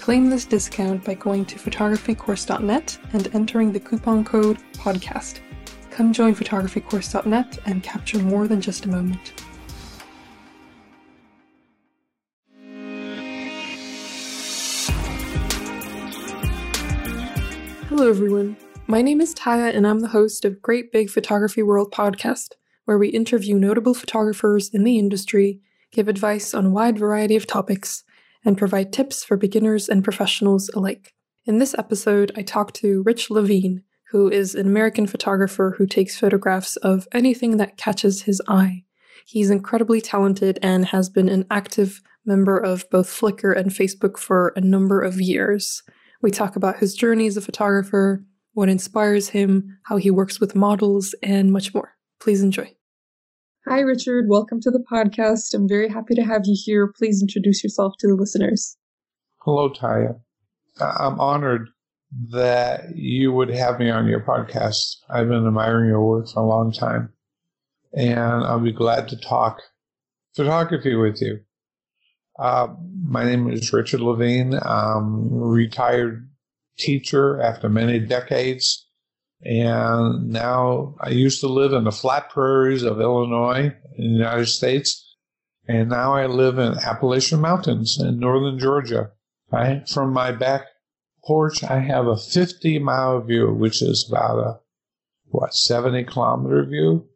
Claim this discount by going to photographycourse.net and entering the coupon code PODCAST. Come join photographycourse.net and capture more than just a moment. Hello, everyone. My name is Taya, and I'm the host of Great Big Photography World podcast, where we interview notable photographers in the industry, give advice on a wide variety of topics, and provide tips for beginners and professionals alike. In this episode, I talk to Rich Levine, who is an American photographer who takes photographs of anything that catches his eye. He's incredibly talented and has been an active member of both Flickr and Facebook for a number of years. We talk about his journey as a photographer, what inspires him, how he works with models, and much more. Please enjoy. Hi, Richard. Welcome to the podcast. I'm very happy to have you here. Please introduce yourself to the listeners. Hello, Taya. I'm honored that you would have me on your podcast. I've been admiring your work for a long time, and I'll be glad to talk photography with you. Uh, my name is Richard Levine. I'm retired teacher after many decades. And now I used to live in the flat prairies of Illinois in the United States. And now I live in Appalachian Mountains in northern Georgia. Right? From my back porch, I have a 50 mile view, which is about a, what, 70 kilometer view.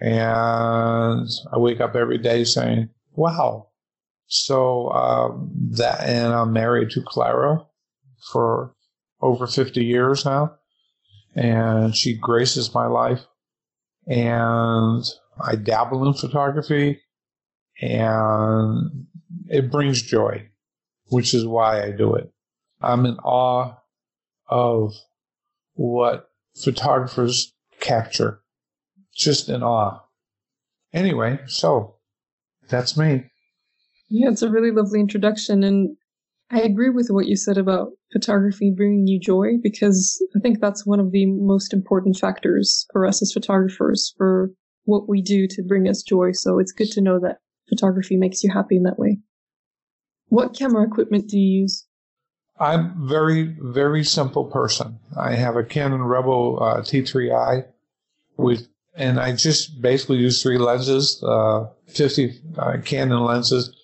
And I wake up every day saying, wow. So, um, that, and I'm married to Clara for over 50 years now, and she graces my life. And I dabble in photography, and it brings joy, which is why I do it. I'm in awe of what photographers capture, just in awe. Anyway, so that's me. Yeah, it's a really lovely introduction. And I agree with what you said about photography bringing you joy because I think that's one of the most important factors for us as photographers for what we do to bring us joy. So it's good to know that photography makes you happy in that way. What camera equipment do you use? I'm very, very simple person. I have a Canon Rebel uh, T3i with, and I just basically use three lenses, uh, 50 uh, Canon lenses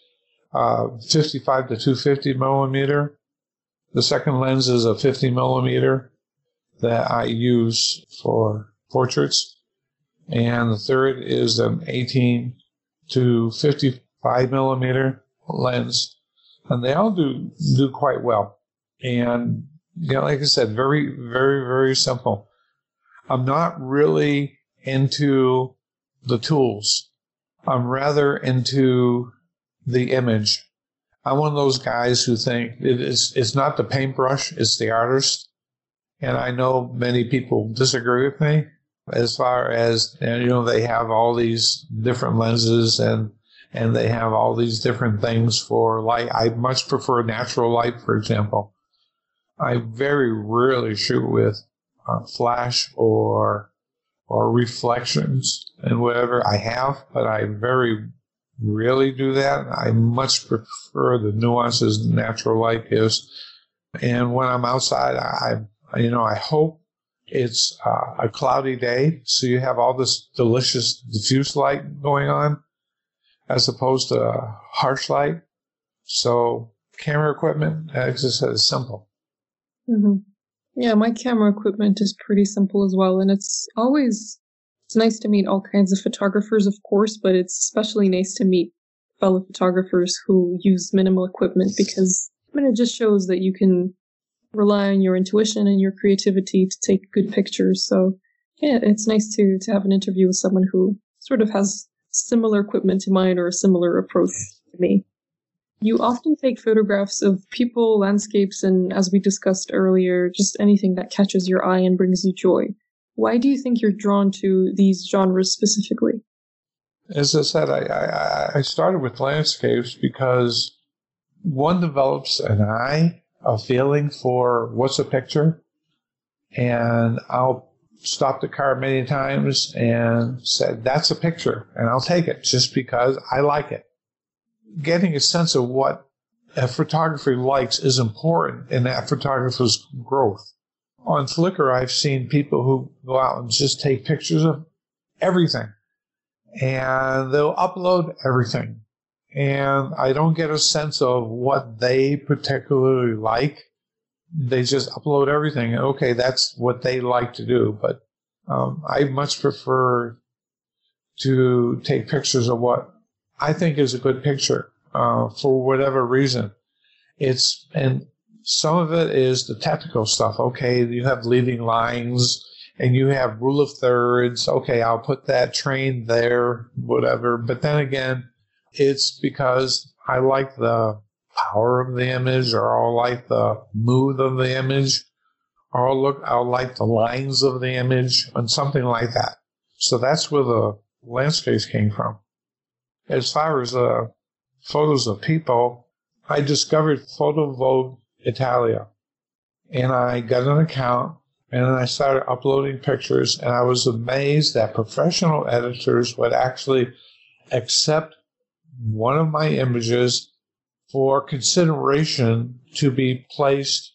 uh, 55 to 250 millimeter. The second lens is a 50 millimeter that I use for portraits. And the third is an 18 to 55 millimeter lens. And they all do, do quite well. And, you know, like I said, very, very, very simple. I'm not really into the tools. I'm rather into the image. I'm one of those guys who think it is it's not the paintbrush, it's the artist. And I know many people disagree with me as far as you know they have all these different lenses and and they have all these different things for light. I much prefer natural light, for example. I very rarely shoot with uh, flash or or reflections and whatever I have, but I very rarely do that. I much prefer the nuances natural light gives. And when I'm outside, I, you know, I hope it's uh, a cloudy day, so you have all this delicious diffuse light going on, as opposed to harsh light. So camera equipment, as I said, is simple. Mm-hmm. Yeah, my camera equipment is pretty simple as well, and it's always it's nice to meet all kinds of photographers, of course, but it's especially nice to meet fellow photographers who use minimal equipment because I mean, it just shows that you can rely on your intuition and your creativity to take good pictures. So yeah, it's nice to to have an interview with someone who sort of has similar equipment to mine or a similar approach to me. You often take photographs of people, landscapes, and as we discussed earlier, just anything that catches your eye and brings you joy. Why do you think you're drawn to these genres specifically? As I said, I, I, I started with landscapes because one develops an eye, a feeling for what's a picture, and I'll stop the car many times and said, that's a picture, and I'll take it just because I like it. Getting a sense of what a photographer likes is important in that photographer's growth on Flickr, I've seen people who go out and just take pictures of everything and they'll upload everything. And I don't get a sense of what they particularly like. They just upload everything. Okay, that's what they like to do. But um, I much prefer to take pictures of what I think is a good picture uh, for whatever reason. It's and some of it is the technical stuff. Okay, you have leading lines and you have rule of thirds. Okay, I'll put that train there, whatever. But then again, it's because I like the power of the image or I like the mood of the image or I'll look, I'll like the lines of the image and something like that. So that's where the landscapes came from. As far as the uh, photos of people, I discovered Photo Vogue Italia. And I got an account and I started uploading pictures and I was amazed that professional editors would actually accept one of my images for consideration to be placed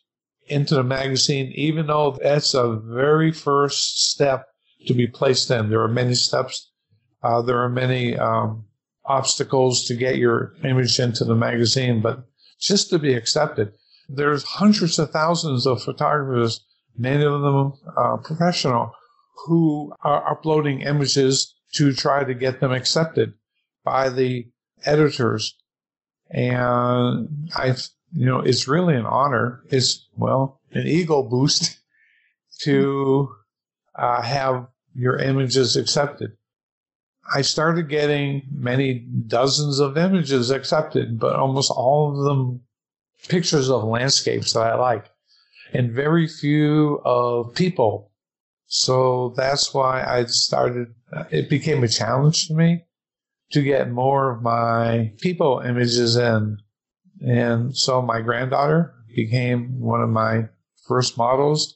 into the magazine, even though that's a very first step to be placed in. There are many steps. Uh, there are many um, obstacles to get your image into the magazine, but just to be accepted there's hundreds of thousands of photographers, many of them uh, professional, who are uploading images to try to get them accepted by the editors. And I, you know, it's really an honor. It's, well, an ego boost to uh, have your images accepted. I started getting many dozens of images accepted, but almost all of them pictures of landscapes that I like and very few of people. So that's why I started, uh, it became a challenge to me to get more of my people images in. And so my granddaughter became one of my first models.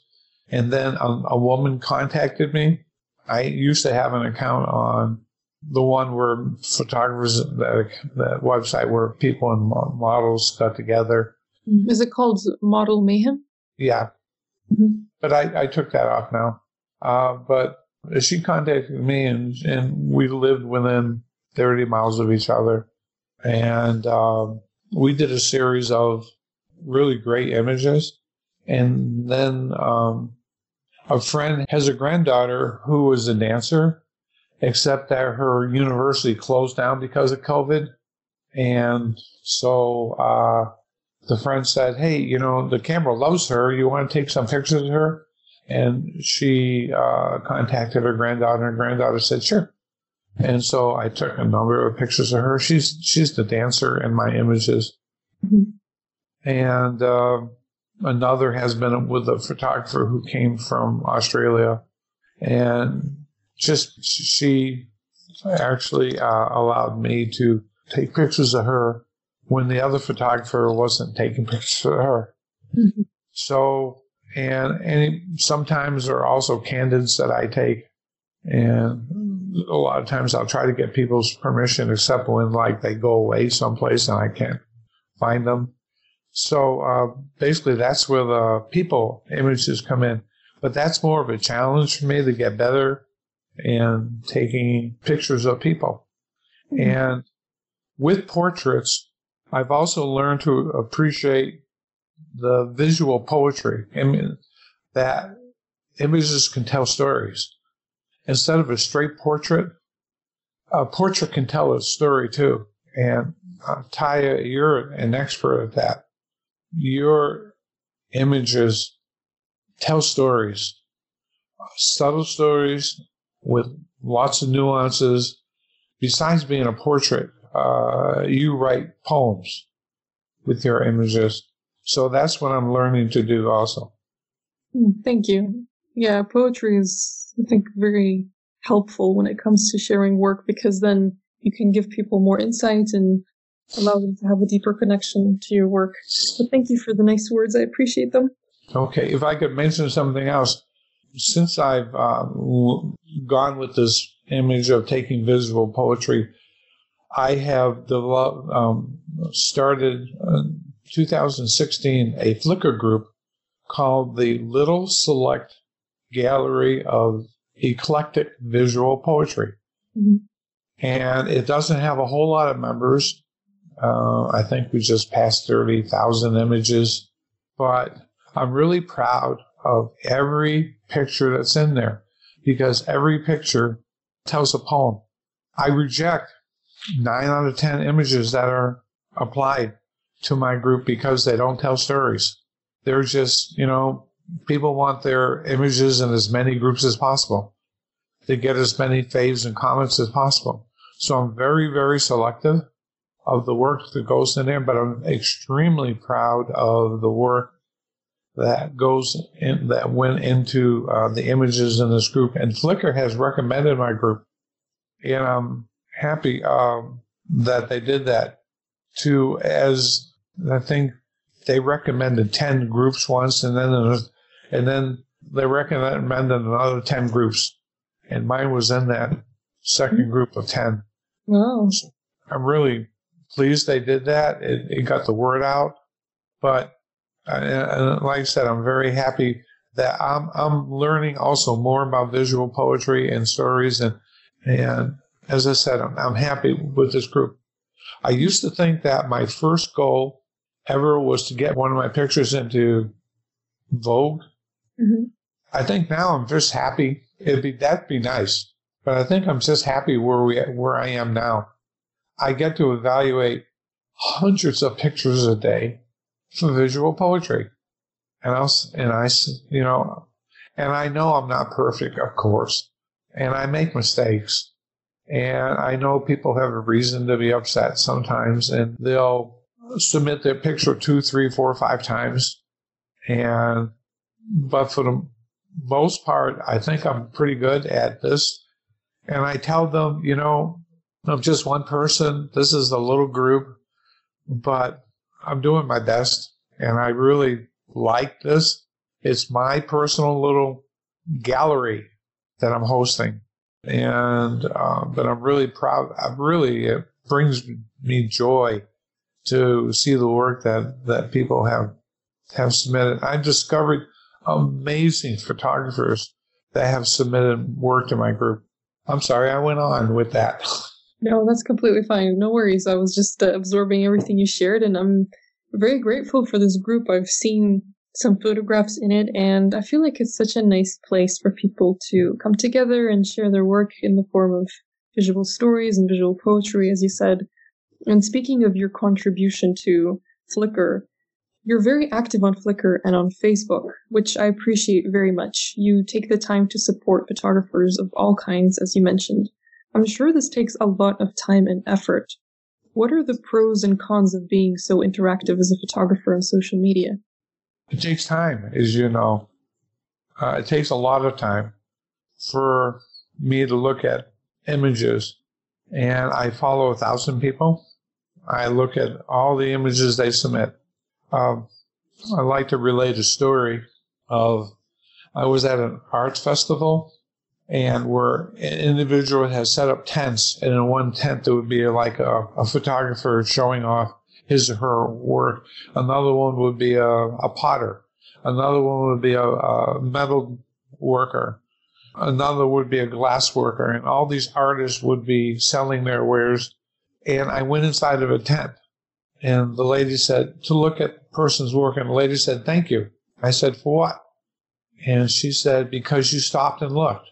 And then a, a woman contacted me. I used to have an account on the one where photographers, that, that website where people and models got together Mm-hmm. Is it called Model Mayhem? Yeah. Mm-hmm. But I, I took that off now. Uh, but she contacted me and, and we lived within 30 miles of each other. And um, we did a series of really great images. And then um, a friend has a granddaughter who was a dancer, except that her university closed down because of COVID. And so uh, the friend said, Hey, you know, the camera loves her. You want to take some pictures of her? And she uh, contacted her granddaughter, and her granddaughter said, Sure. And so I took a number of pictures of her. She's she's the dancer in my images. Mm-hmm. And uh, another has been with a photographer who came from Australia, and just she actually uh, allowed me to take pictures of her when the other photographer wasn't taking pictures of her. Mm-hmm. So, and, and sometimes there are also candidates that I take And a lot of times I'll try to get people's permission, except when like they go away someplace and I can't find them. So uh, basically, that's where the people images come in. But that's more of a challenge for me to get better in taking pictures of people. Mm-hmm. And with portraits, I've also learned to appreciate the visual poetry. I mean, that images can tell stories. Instead of a straight portrait, a portrait can tell a story too. And uh, Taya, you're an expert at that. Your images tell stories, subtle stories with lots of nuances. Besides being a portrait, uh, you write poems with your images. So that's what I'm learning to do also. Hmm, thank you. Yeah, poetry is, I think, very helpful when it comes to sharing work because then you can give people more insight and allow them to have a deeper connection to your work. But thank you for the nice words. I appreciate them. Okay, if I could mention something else, since I've uh, gone with this image of taking visual poetry, I have developed, um, started in 2016 a Flickr group called the Little Select Gallery of Eclectic Visual Poetry. Mm-hmm. And it doesn't have a whole lot of members. Uh, I think we just passed 30,000 images, but I'm really proud of every picture that's in there because every picture tells a poem. I reject nine out of 10 images that are applied to my group because they don't tell stories. They're just, you know, people want their images in as many groups as possible to get as many faves and comments as possible. So I'm very, very selective of the work that goes in there, but I'm extremely proud of the work that goes in, that went into uh, the images in this group. And Flickr has recommended my group, and I'm happy um, that they did that. To as I think they recommended ten groups once, and then and then they recommended another ten groups, and mine was in that second group of ten. Wow! So I'm really pleased they did that. It, it got the word out, but and like I said, I'm very happy that I'm I'm learning also more about visual poetry and stories and and as I said, I'm, I'm happy with this group. I used to think that my first goal ever was to get one of my pictures into Vogue. Mm-hmm. I think now I'm just happy. It'd be that'd be nice, but I think I'm just happy where we where I am now. I get to evaluate hundreds of pictures a day for visual poetry. And I, and I, you know, and I know I'm not perfect, of course, and I make mistakes. And I know people have a reason to be upset sometimes, and they'll submit their picture two, three, four, five times. And, but for the most part, I think I'm pretty good at this. And I tell them, you know, I'm just one person. This is a little group, but I'm doing my best, and I really like this. It's my personal little gallery that I'm hosting, and uh, but I'm really proud. I'm really it brings me joy to see the work that that people have have submitted. I discovered amazing photographers that have submitted work to my group. I'm sorry, I went on with that. No, that's completely fine. No worries. I was just uh, absorbing everything you shared, and I'm very grateful for this group. I've seen some photographs in it, and I feel like it's such a nice place for people to come together and share their work in the form of visual stories and visual poetry, as you said. And speaking of your contribution to Flickr, you're very active on Flickr and on Facebook, which I appreciate very much. You take the time to support photographers of all kinds, as you mentioned. I'm sure this takes a lot of time and effort. What are the pros and cons of being so interactive as a photographer on social media? It takes time, as you know. Uh, it takes a lot of time for me to look at images. And I follow a thousand people. I look at all the images they submit. Um, I like to relate a story of I was at an arts festival and where an individual has set up tents, and in one tent there would be like a, a photographer showing off his or her work. Another one would be a, a potter. Another one would be a, a metal worker. Another would be a glass worker. And all these artists would be selling their wares. And I went inside of a tent. And the lady said, to look at person's work. And the lady said, thank you. I said, for what? And she said, because you stopped and looked.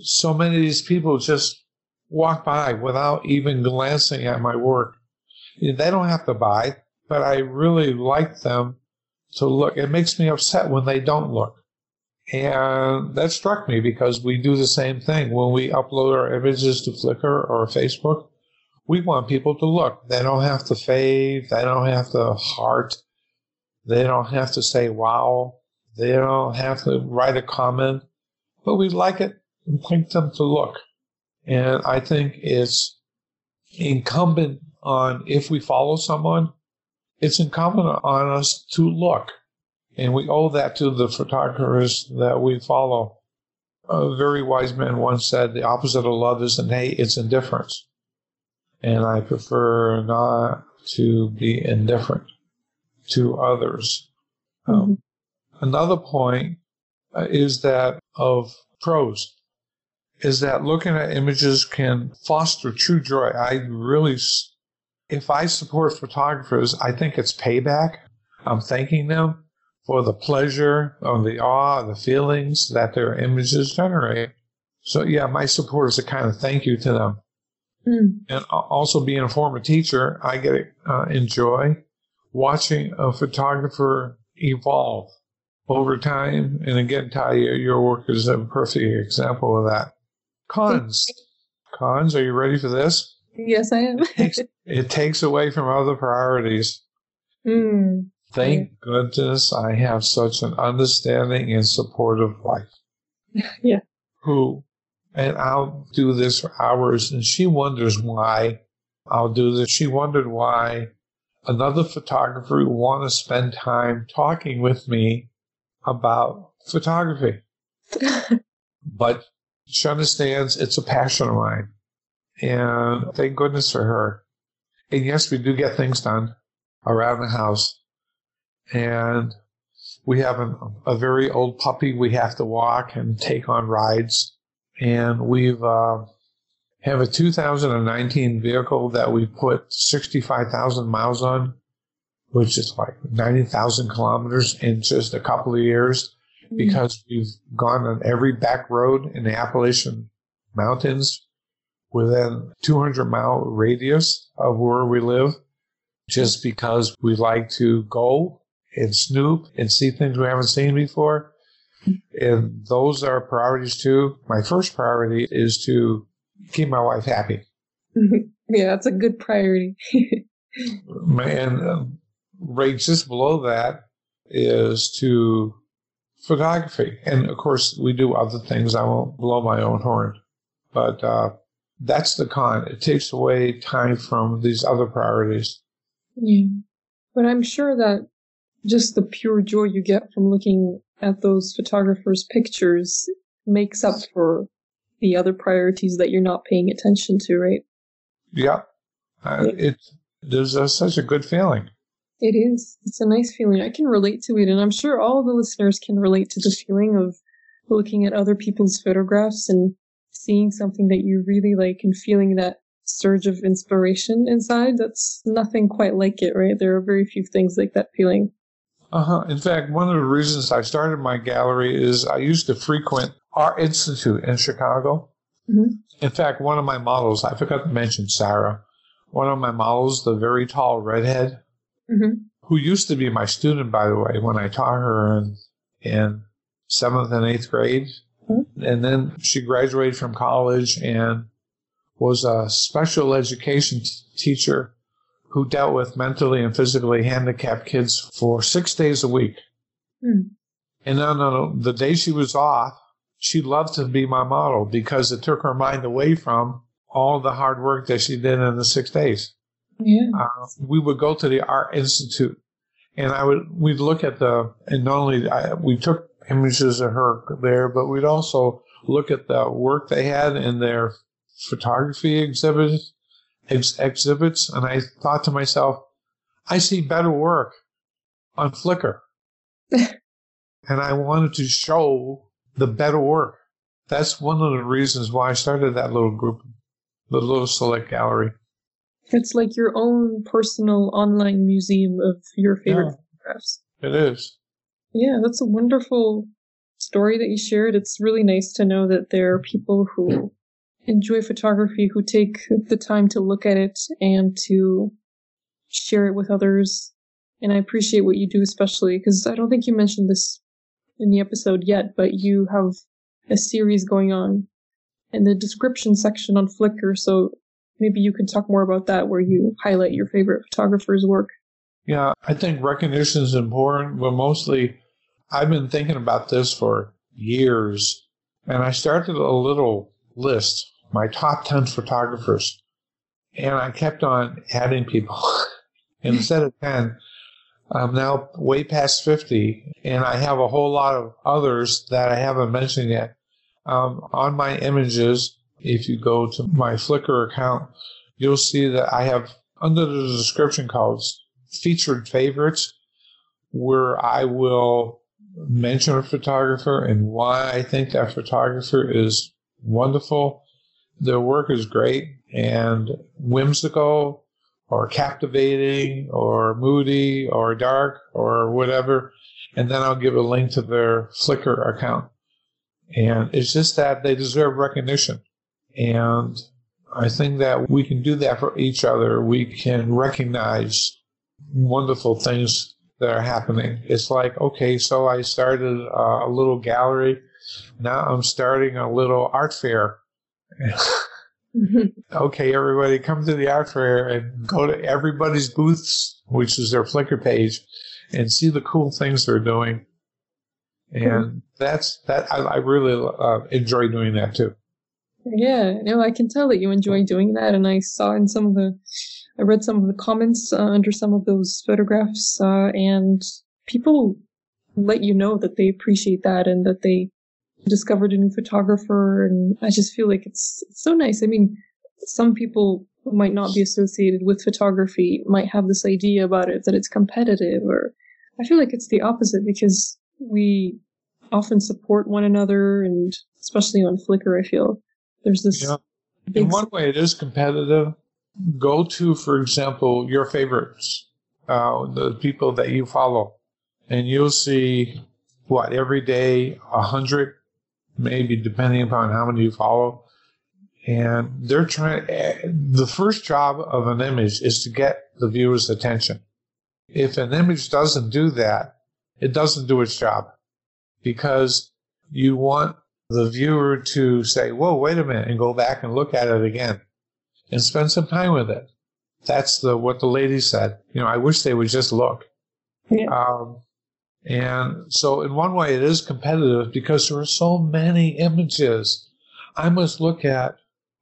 So many of these people just walk by without even glancing at my work. They don't have to buy, but I really like them to look. It makes me upset when they don't look. And that struck me because we do the same thing when we upload our images to Flickr or Facebook. We want people to look. They don't have to fave. They don't have to heart. They don't have to say wow. They don't have to write a comment, but we like it we like them to look. And I think it's incumbent on if we follow someone, it's incumbent on us to look. And we owe that to the photographers that we follow. A very wise man once said, the opposite of love isn't hate, it's indifference. And I prefer not to be indifferent to others. Um, mm-hmm. Um, another point uh, is that of pros is that looking at images can foster true joy. I really if I support photographers, I think it's payback. I'm thanking them for the pleasure or the awe, the feelings that their images generate. So yeah, my support is a kind of thank you to them. Mm. And also being a former teacher, I get uh, enjoy watching a photographer evolve over time. And again, Ty, your work is a perfect example of that. Cons. Cons, are you ready for this? Yes, I am. it, takes, it, takes, away from other priorities. Mm. Thank yeah. goodness I have such an understanding and supportive wife. yeah. Who, and I'll do this for hours, and she wonders why I'll do this. She wondered why another photographer would want to spend time talking with me about photography. but she understands it's a passion of mine. And thank goodness for her. And yes, we do get things done around the house. And we have an, a very old puppy we have to walk and take on rides. And we've, uh, have a 2019 vehicle that we put 65,000 miles on, which is like 90,000 kilometers in just a couple of years mm-hmm. because we've gone on every back road in the Appalachian Mountains within 200 mile radius of where we live just because we like to go and snoop and see things we haven't seen before. And those are priorities too. My first priority is to keep my wife happy. yeah, that's a good priority. and um, right just below that is to photography. And of course, we do other things. I won't blow my own horn. But uh, that's the con. It takes away time from these other priorities. Yeah. But I'm sure that just the pure joy you get from looking at those photographers' pictures makes up for the other priorities that you're not paying attention to, right? Yeah. Uh, it there's a, such a good feeling. It is. It's a nice feeling. I can relate to it, and I'm sure all the listeners can relate to the feeling of looking at other people's photographs and seeing something that you really like and feeling that surge of inspiration inside, that's nothing quite like it, right? There are very few things like that feeling. Uh huh. In fact, one of the reasons I started my gallery is I used to frequent Art Institute in Chicago. Mm-hmm. In fact, one of my models, I forgot to mention Sarah, one of my models, the very tall redhead, mm-hmm. who used to be my student, by the way, when I taught her in, in seventh and eighth grade. And then she graduated from college and was a special education t- teacher who dealt with mentally and physically handicapped kids for six days a week. Mm. And then on the day she was off, she loved to be my model because it took her mind away from all the hard work that she did in the six days. Yeah. Uh, we would go to the Art Institute and I would, we'd look at the, and not only, I, we took images of her there, but we'd also look at the work they had in their photography exhibits, ex- exhibits, and I thought to myself, I see better work on Flickr. and I wanted to show the better work. That's one of the reasons why I started that little group, the little select gallery. It's like your own personal online museum of your favorite yeah, photographs. It is. Yeah, that's a wonderful story that you shared. It's really nice to know that there are people who enjoy photography who take the time to look at it and to share it with others. And I appreciate what you do, especially because I don't think you mentioned this in the episode yet, but you have a series going on in the description section on Flickr. So maybe you could talk more about that where you highlight your favorite photographer's work. Yeah, I think recognition is important, but mostly I've been thinking about this for years. And I started a little list, my top 10 photographers. And I kept on adding people. Instead of 10, I'm now way past 50, and I have a whole lot of others that I haven't mentioned yet. Um, on my images, if you go to my Flickr account, you'll see that I have under the description called featured favorites where I will mention a photographer and why I think that photographer is wonderful. Their work is great and whimsical or captivating or moody or dark or whatever. And then I'll give a link to their Flickr account. And it's just that they deserve recognition. And I think that we can do that for each other. We can recognize wonderful things that are happening. It's like, okay, so I started uh, a little gallery. Now I'm starting a little art fair. Mm-hmm. okay, everybody, come to the art fair and go to everybody's booths, which is their Flickr page, and see the cool things they're doing. Mm-hmm. And that's that. I, I really uh, enjoy doing that too. Yeah, no, I can tell that you enjoy doing that, and I saw in some of the, I read some of the comments uh, under some of those photographs, uh, and people let you know that they appreciate that and that they discovered a new photographer, and I just feel like it's, it's so nice. I mean, some people who might not be associated with photography might have this idea about it that it's competitive, or I feel like it's the opposite because we often support one another, and especially on Flickr, I feel there's this. Yeah. In one way, it is competitive. Go to, for example, your favorites, uh, the people that you follow, and you'll see what every day a hundred maybe depending upon how many you follow. And they're trying, the first job of an image is to get the viewer's attention. If an image doesn't do that, it doesn't do its job because you want the viewer to say, whoa, wait a minute, and go back and look at it again and spend some time with it. That's the what the lady said. You know, I wish they would just look. Yeah. Um, and so, in one way, it is competitive because there are so many images. I must look at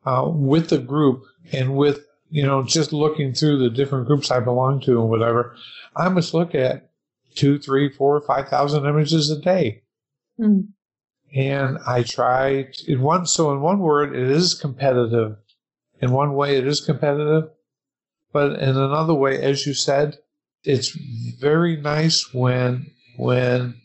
uh, with the group and with, you know, just looking through the different groups I belong to and whatever. I must look at two, three, four, five thousand images a day. Mm. And I try to, in one, so in one word, it is competitive. In one way, it is competitive. But in another way, as you said, it's very nice when when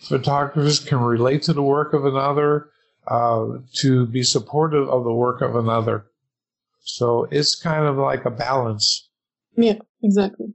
photographers can relate to the work of another, uh, to be supportive of the work of another. So it's kind of like a balance. Yeah, exactly.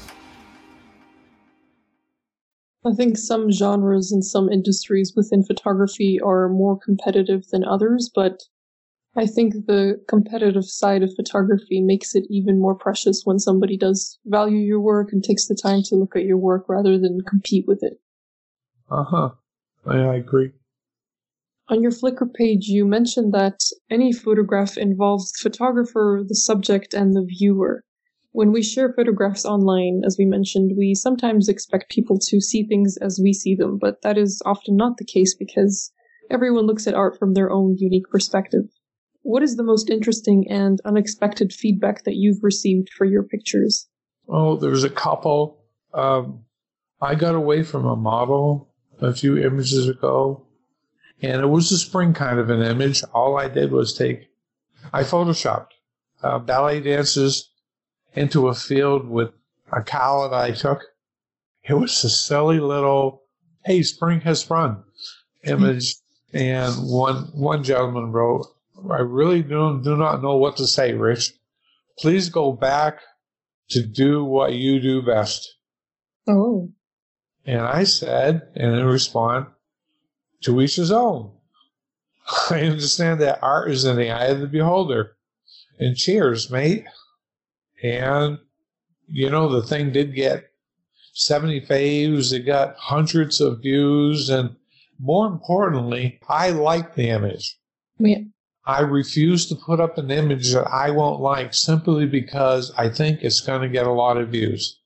I think some genres and some industries within photography are more competitive than others, but I think the competitive side of photography makes it even more precious when somebody does value your work and takes the time to look at your work rather than compete with it. Uh huh. I agree. On your Flickr page, you mentioned that any photograph involves the photographer, the subject, and the viewer. When we share photographs online, as we mentioned, we sometimes expect people to see things as we see them, but that is often not the case because everyone looks at art from their own unique perspective. What is the most interesting and unexpected feedback that you've received for your pictures? Oh, there's a couple. Um, I got away from a model a few images ago, and it was a spring kind of an image. All I did was take, I photoshopped uh, ballet dancers into a field with a cow that I took. It was a silly little, hey, spring has sprung image. and one, one gentleman wrote, I really do, do not know what to say, Rich. Please go back to do what you do best. Oh. And I said, and in response, to each his own. I understand that art is in the eye of the beholder. And cheers, mate. And, you know, the thing did get 70 faves, it got hundreds of views, and more importantly, I like the image. Yeah. I refuse to put up an image that I won't like simply because I think it's going to get a lot of views.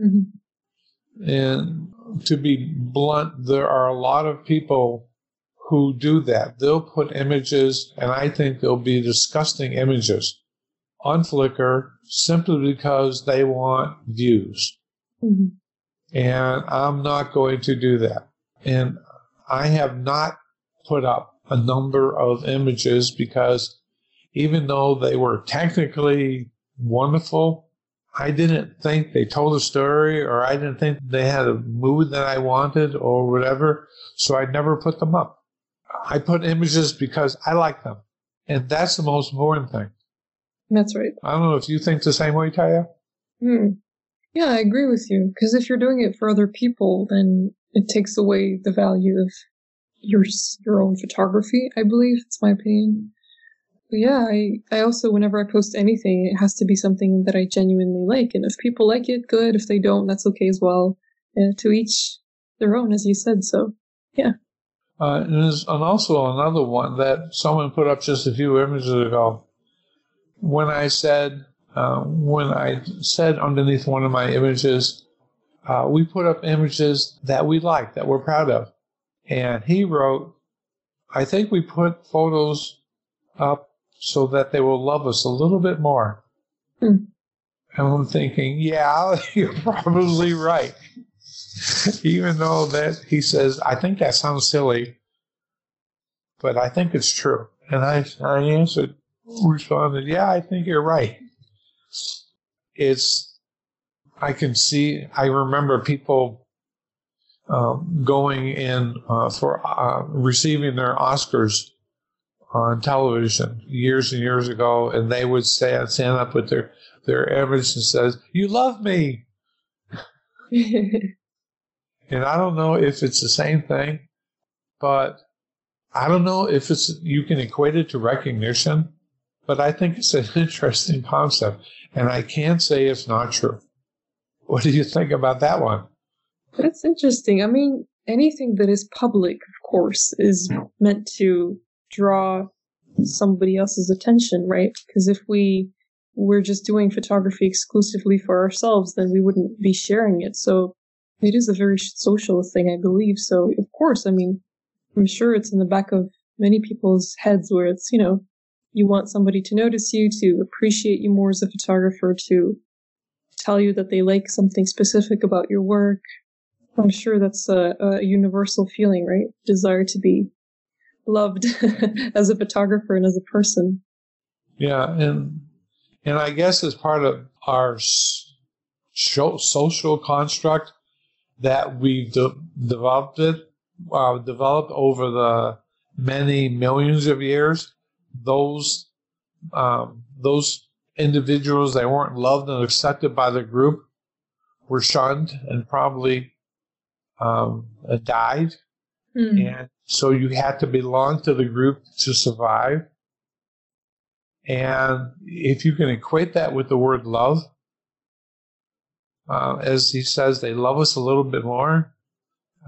Mm-hmm. And to be blunt, there are a lot of people who do that. They'll put images, and I think they'll be disgusting images on Flickr simply because they want views. Mm-hmm. And I'm not going to do that. And I have not put up a number of images because even though they were technically wonderful, I didn't think they told a story or I didn't think they had a mood that I wanted or whatever. So I never put them up. I put images because I like them. And that's the most important thing. That's right. I don't know if you think the same way, Taya. Hmm. Yeah, I agree with you. Because if you're doing it for other people, then it takes away the value of your your own photography. I believe it's my opinion. But yeah, I I also whenever I post anything, it has to be something that I genuinely like, and if people like it, good. If they don't, that's okay as well. To each their own, as you said. So yeah. Uh, and and also another one that someone put up just a few images ago. When I said uh, when I said underneath one of my images, uh, we put up images that we like, that we're proud of. And he wrote, I think we put photos up so that they will love us a little bit more. Hmm. And I'm thinking, yeah, you're probably right. Even though that he says, I think that sounds silly, but I think it's true. And I, I answered, responded, yeah, I think you're right. It's, I can see, I remember people um, going in uh, for uh, receiving their Oscars on television years and years ago, and they would stand, stand up with their, their image and says, you love me. and I don't know if it's the same thing, but I don't know if it's you can equate it to recognition, but I think it's an interesting concept, and I can't say it's not true. What do you think about that one? That's interesting. I mean, anything that is public, of course, is meant to draw somebody else's attention, right? Because if we were just doing photography exclusively for ourselves, then we wouldn't be sharing it. So it is a very social thing, I believe. So of course, I mean, I'm sure it's in the back of many people's heads where it's, you know, you want somebody to notice you, to appreciate you more as a photographer, to tell you that they like something specific about your work. I'm sure that's a, a universal feeling, right? Desire to be loved as a photographer and as a person. Yeah, and and I guess as part of our social construct that we've de- developed it uh, developed over the many millions of years, those um, those individuals that weren't loved and accepted by the group were shunned and probably um, died. Mm. And so you had to belong to the group to survive. And if you can equate that with the word love, uh, as he says, they love us a little bit more.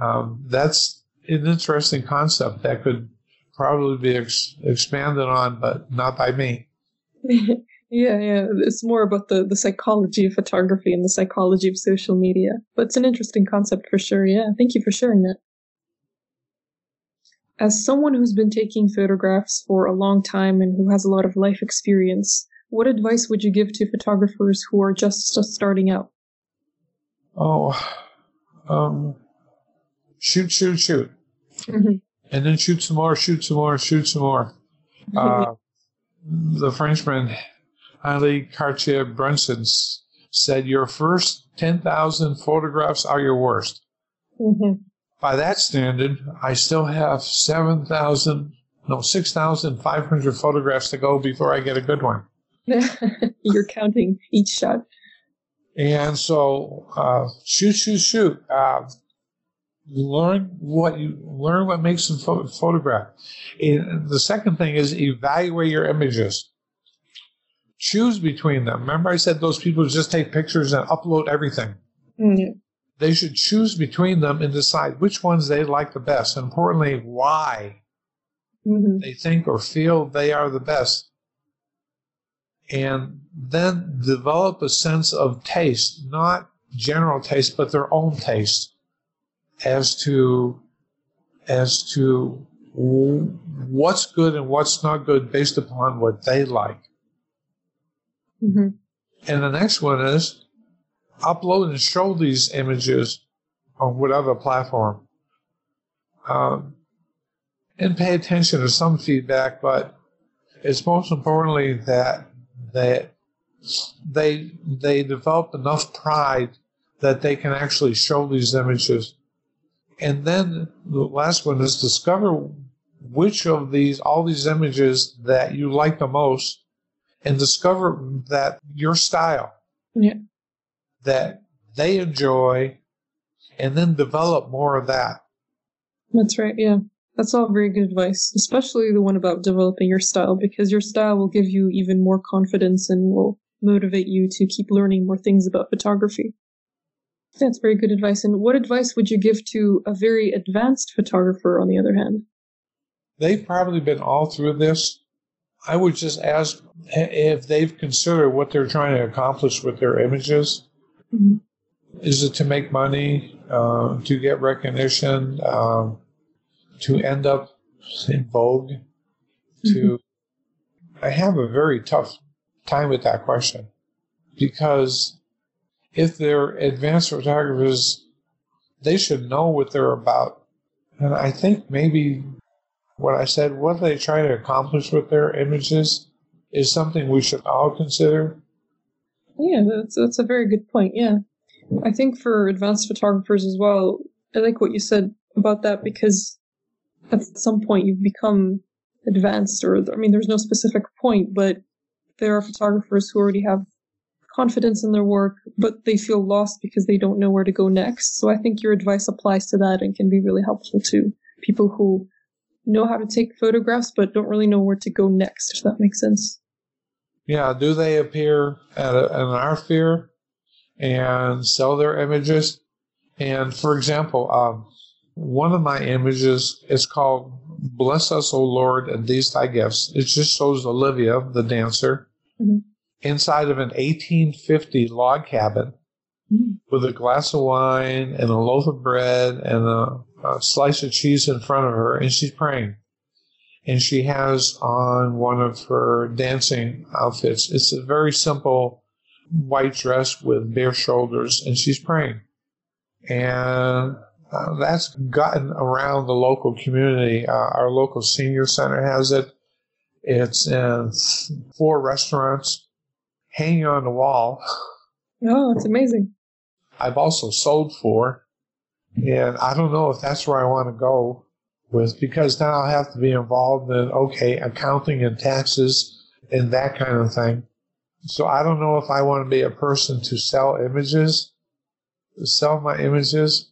Um, that's an interesting concept that could probably be ex- expanded on, but not by me. yeah, yeah. It's more about the, the psychology of photography and the psychology of social media. But it's an interesting concept for sure. Yeah, thank you for sharing that. As someone who's been taking photographs for a long time and who has a lot of life experience, what advice would you give to photographers who are just starting out? Oh, um, shoot, shoot, shoot. Mhm. And then shoot some more, shoot some more, shoot some more. Uh, the Frenchman, Henri Cartier Bresson said, Your first 10,000 photographs are your worst. Mhm. By that standard, I still have 7,000, no, 6,500 photographs to go before I get a good one. You're counting each shot. And so, uh, shoot, shoot, shoot. Uh, learn what you learn what makes them pho- photograph. And the second thing is evaluate your images. Choose between them. Remember, I said those people just take pictures and upload everything. Mm, yeah. They should choose between them and decide which ones they like the best. And importantly, why Mhm. they think or feel they are the best. And then develop a sense of taste, not general taste, but their own taste as to as to what's good and what's not good based upon what they like. Mhm. And the next one is upload and show these images on whatever platform. Um, and pay attention to some feedback, but it's most importantly that that they they develop enough pride that they can actually show these images. And then the last one is discover which of these all these images that you like the most and discover that your style Yeah. that they enjoy and then develop more of that. That's right. Yeah. That's all very good advice, especially the one about developing your style, because your style will give you even more confidence and will motivate you to keep learning more things about photography. That's very good advice. And what advice would you give to a very advanced photographer, on the other hand? They've probably been all through this. I would just ask if they've considered what they're trying to accomplish with their images. Mhm. Is it to make money, uh, to get recognition, um, to end up in vogue? To I have a very tough time with that question because if they're advanced photographers, they should know what they're about. And I think maybe what I said, what they try to accomplish with their images, is something we should all consider. Yeah, that's that's a very good point. Yeah, I think for advanced photographers as well, I like what you said about that because at some point you've become advanced, or I mean, there's no specific point, but there are photographers who already have confidence in their work, but they feel lost because they don't know where to go next. So I think your advice applies to that and can be really helpful to people who know how to take photographs but don't really know where to go next. If that makes sense. Yeah, do they appear at, a, at an art fair and sell their images? And for example, um, one of my images is called "Bless Us, O Lord, and These Thy Gifts." It just shows Olivia, the dancer, Mhm. Inside of an 1850 log cabin Mm. with a glass of wine and a loaf of bread and a, a slice of cheese in front of her, and she's praying. And she has on one of her dancing outfits. It's a very simple white dress with bare shoulders, and she's praying. And uh, that's gotten around the local community. Uh, our local senior center has it. It's in four restaurants, hanging on the wall. Oh, it's amazing. I've also sold four, And I don't know if that's where I want to go with because now I'll have to be involved in, okay, accounting and taxes and that kind of thing. So I don't know if I want to be a person to sell images, sell my images.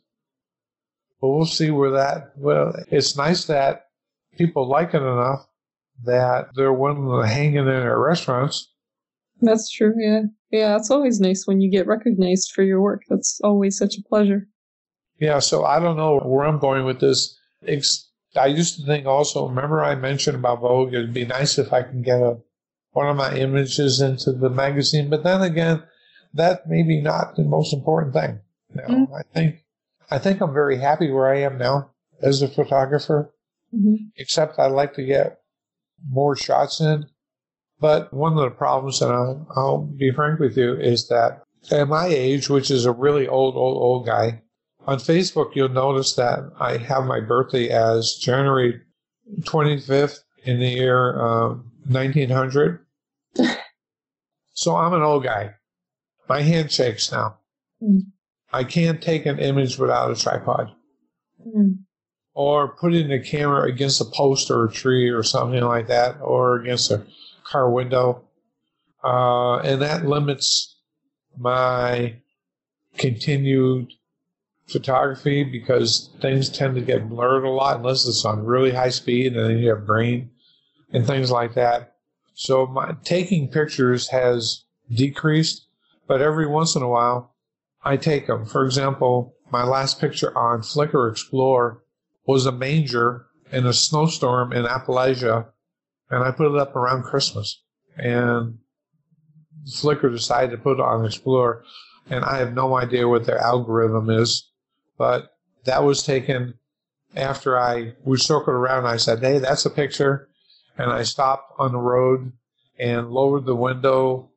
But we'll see where that, well, it's nice that people like it enough that they're willing to hang in their restaurants. That's true, yeah. Yeah, it's always nice when you get recognized for your work. That's always such a pleasure. Yeah, so I don't know where I'm going with this. I used to think also, remember I mentioned about Vogue, it'd be nice if I can get a, one of my images into the magazine, but then again, that may be not the most important thing. You know, mm-hmm. I think I think I'm very happy where I am now as a photographer. Mm-hmm. Except I'd like to get more shots in. But one of the problems, and I'll, I'll be frank with you, is that at my age, which is a really old, old, old guy, on Facebook, you'll notice that I have my birthday as January 25th in the year 1900. so I'm an old guy. My hand shakes now. Mm. I can't take an image without a tripod. Mm or putting the camera against a post or a tree or something like that, or against a car window. Uh, and that limits my continued photography because things tend to get blurred a lot unless it's on really high speed and then you have grain and things like that. So my taking pictures has decreased, but every once in a while I take them. For example, my last picture on Flickr Explore was a manger in a snowstorm in Appalachia, and I put it up around Christmas. And Flickr decided to put it on Explorer, and I have no idea what their algorithm is, but that was taken after I we circled around. I said, "Hey, that's a picture," and I stopped on the road and lowered the window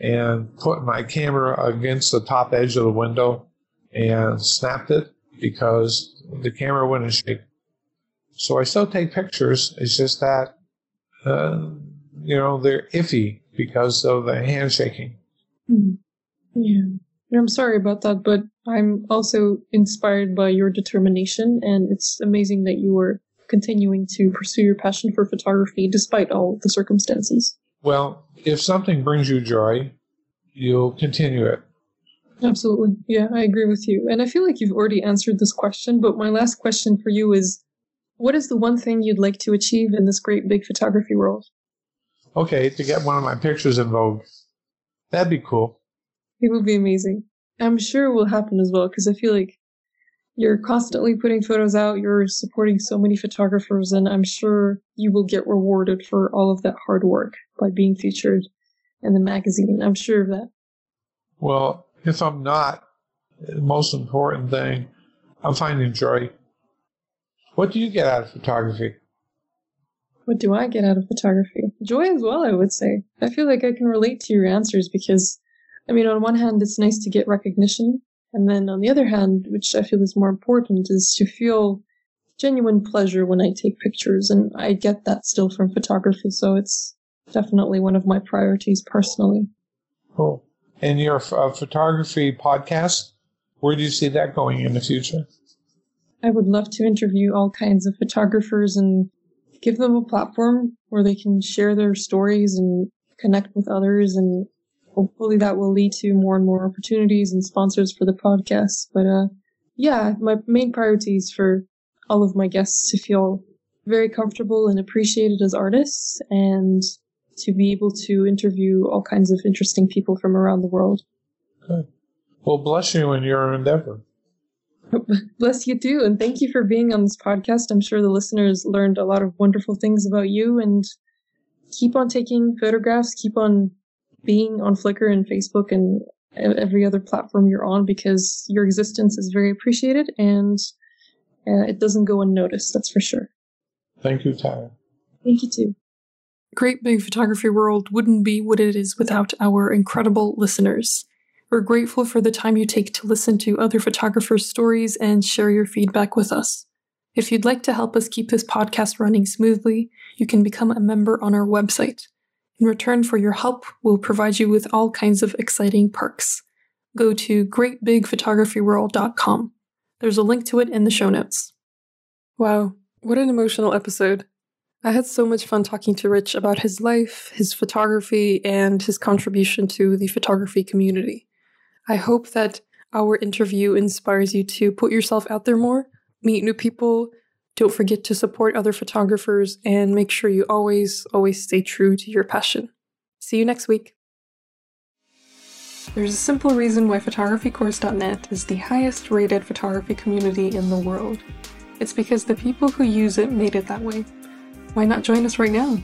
and put my camera against the top edge of the window and snapped it because the camera wouldn't shake. So I still take pictures. It's just that, uh, you know, they're iffy because of the handshaking. Mm-hmm. Yeah. I'm sorry about that, but I'm also inspired by your determination, and it's amazing that you were continuing to pursue your passion for photography despite all the circumstances. Well, if something brings you joy, you'll continue it. Absolutely. Yeah, I agree with you. And I feel like you've already answered this question, but my last question for you is what is the one thing you'd like to achieve in this great big photography world? Okay, to get one of my pictures in Vogue. That'd be cool. It would be amazing. I'm sure it will happen as well because I feel like you're constantly putting photos out, you're supporting so many photographers, and I'm sure you will get rewarded for all of that hard work by being featured in the magazine. I'm sure of that. Well, if I'm not, the most important thing, I'm finding joy. What do you get out of photography? What do I get out of photography? Joy as well, I would say. I feel like I can relate to your answers because, I mean, on one hand, it's nice to get recognition. And then on the other hand, which I feel is more important, is to feel genuine pleasure when I take pictures. And I get that still from photography. So it's definitely one of my priorities personally. Cool in your uh, photography podcast. Where do you see that going in the future? I would love to interview all kinds of photographers and give them a platform where they can share their stories and connect with others and hopefully that will lead to more and more opportunities and sponsors for the podcast. But uh yeah, my main priority is for all of my guests to feel very comfortable and appreciated as artists and to be able to interview all kinds of interesting people from around the world. Good. Well, bless you in your endeavor. Bless you too. And thank you for being on this podcast. I'm sure the listeners learned a lot of wonderful things about you and keep on taking photographs, keep on being on Flickr and Facebook and every other platform you're on because your existence is very appreciated and uh, it doesn't go unnoticed. That's for sure. Thank you, Tyler. Thank you too. Great Big Photography World wouldn't be what it is without our incredible listeners. We're grateful for the time you take to listen to other photographers' stories and share your feedback with us. If you'd like to help us keep this podcast running smoothly, you can become a member on our website. In return for your help, we'll provide you with all kinds of exciting perks. Go to greatbigphotographyworld.com. There's a link to it in the show notes. Wow, what an emotional episode. I had so much fun talking to Rich about his life, his photography, and his contribution to the photography community. I hope that our interview inspires you to put yourself out there more, meet new people, don't forget to support other photographers, and make sure you always, always stay true to your passion. See you next week. There's a simple reason why photographycourse.net is the highest rated photography community in the world. It's because the people who use it made it that way. Why not join us right now?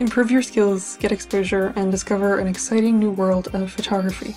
Improve your skills, get exposure, and discover an exciting new world of photography.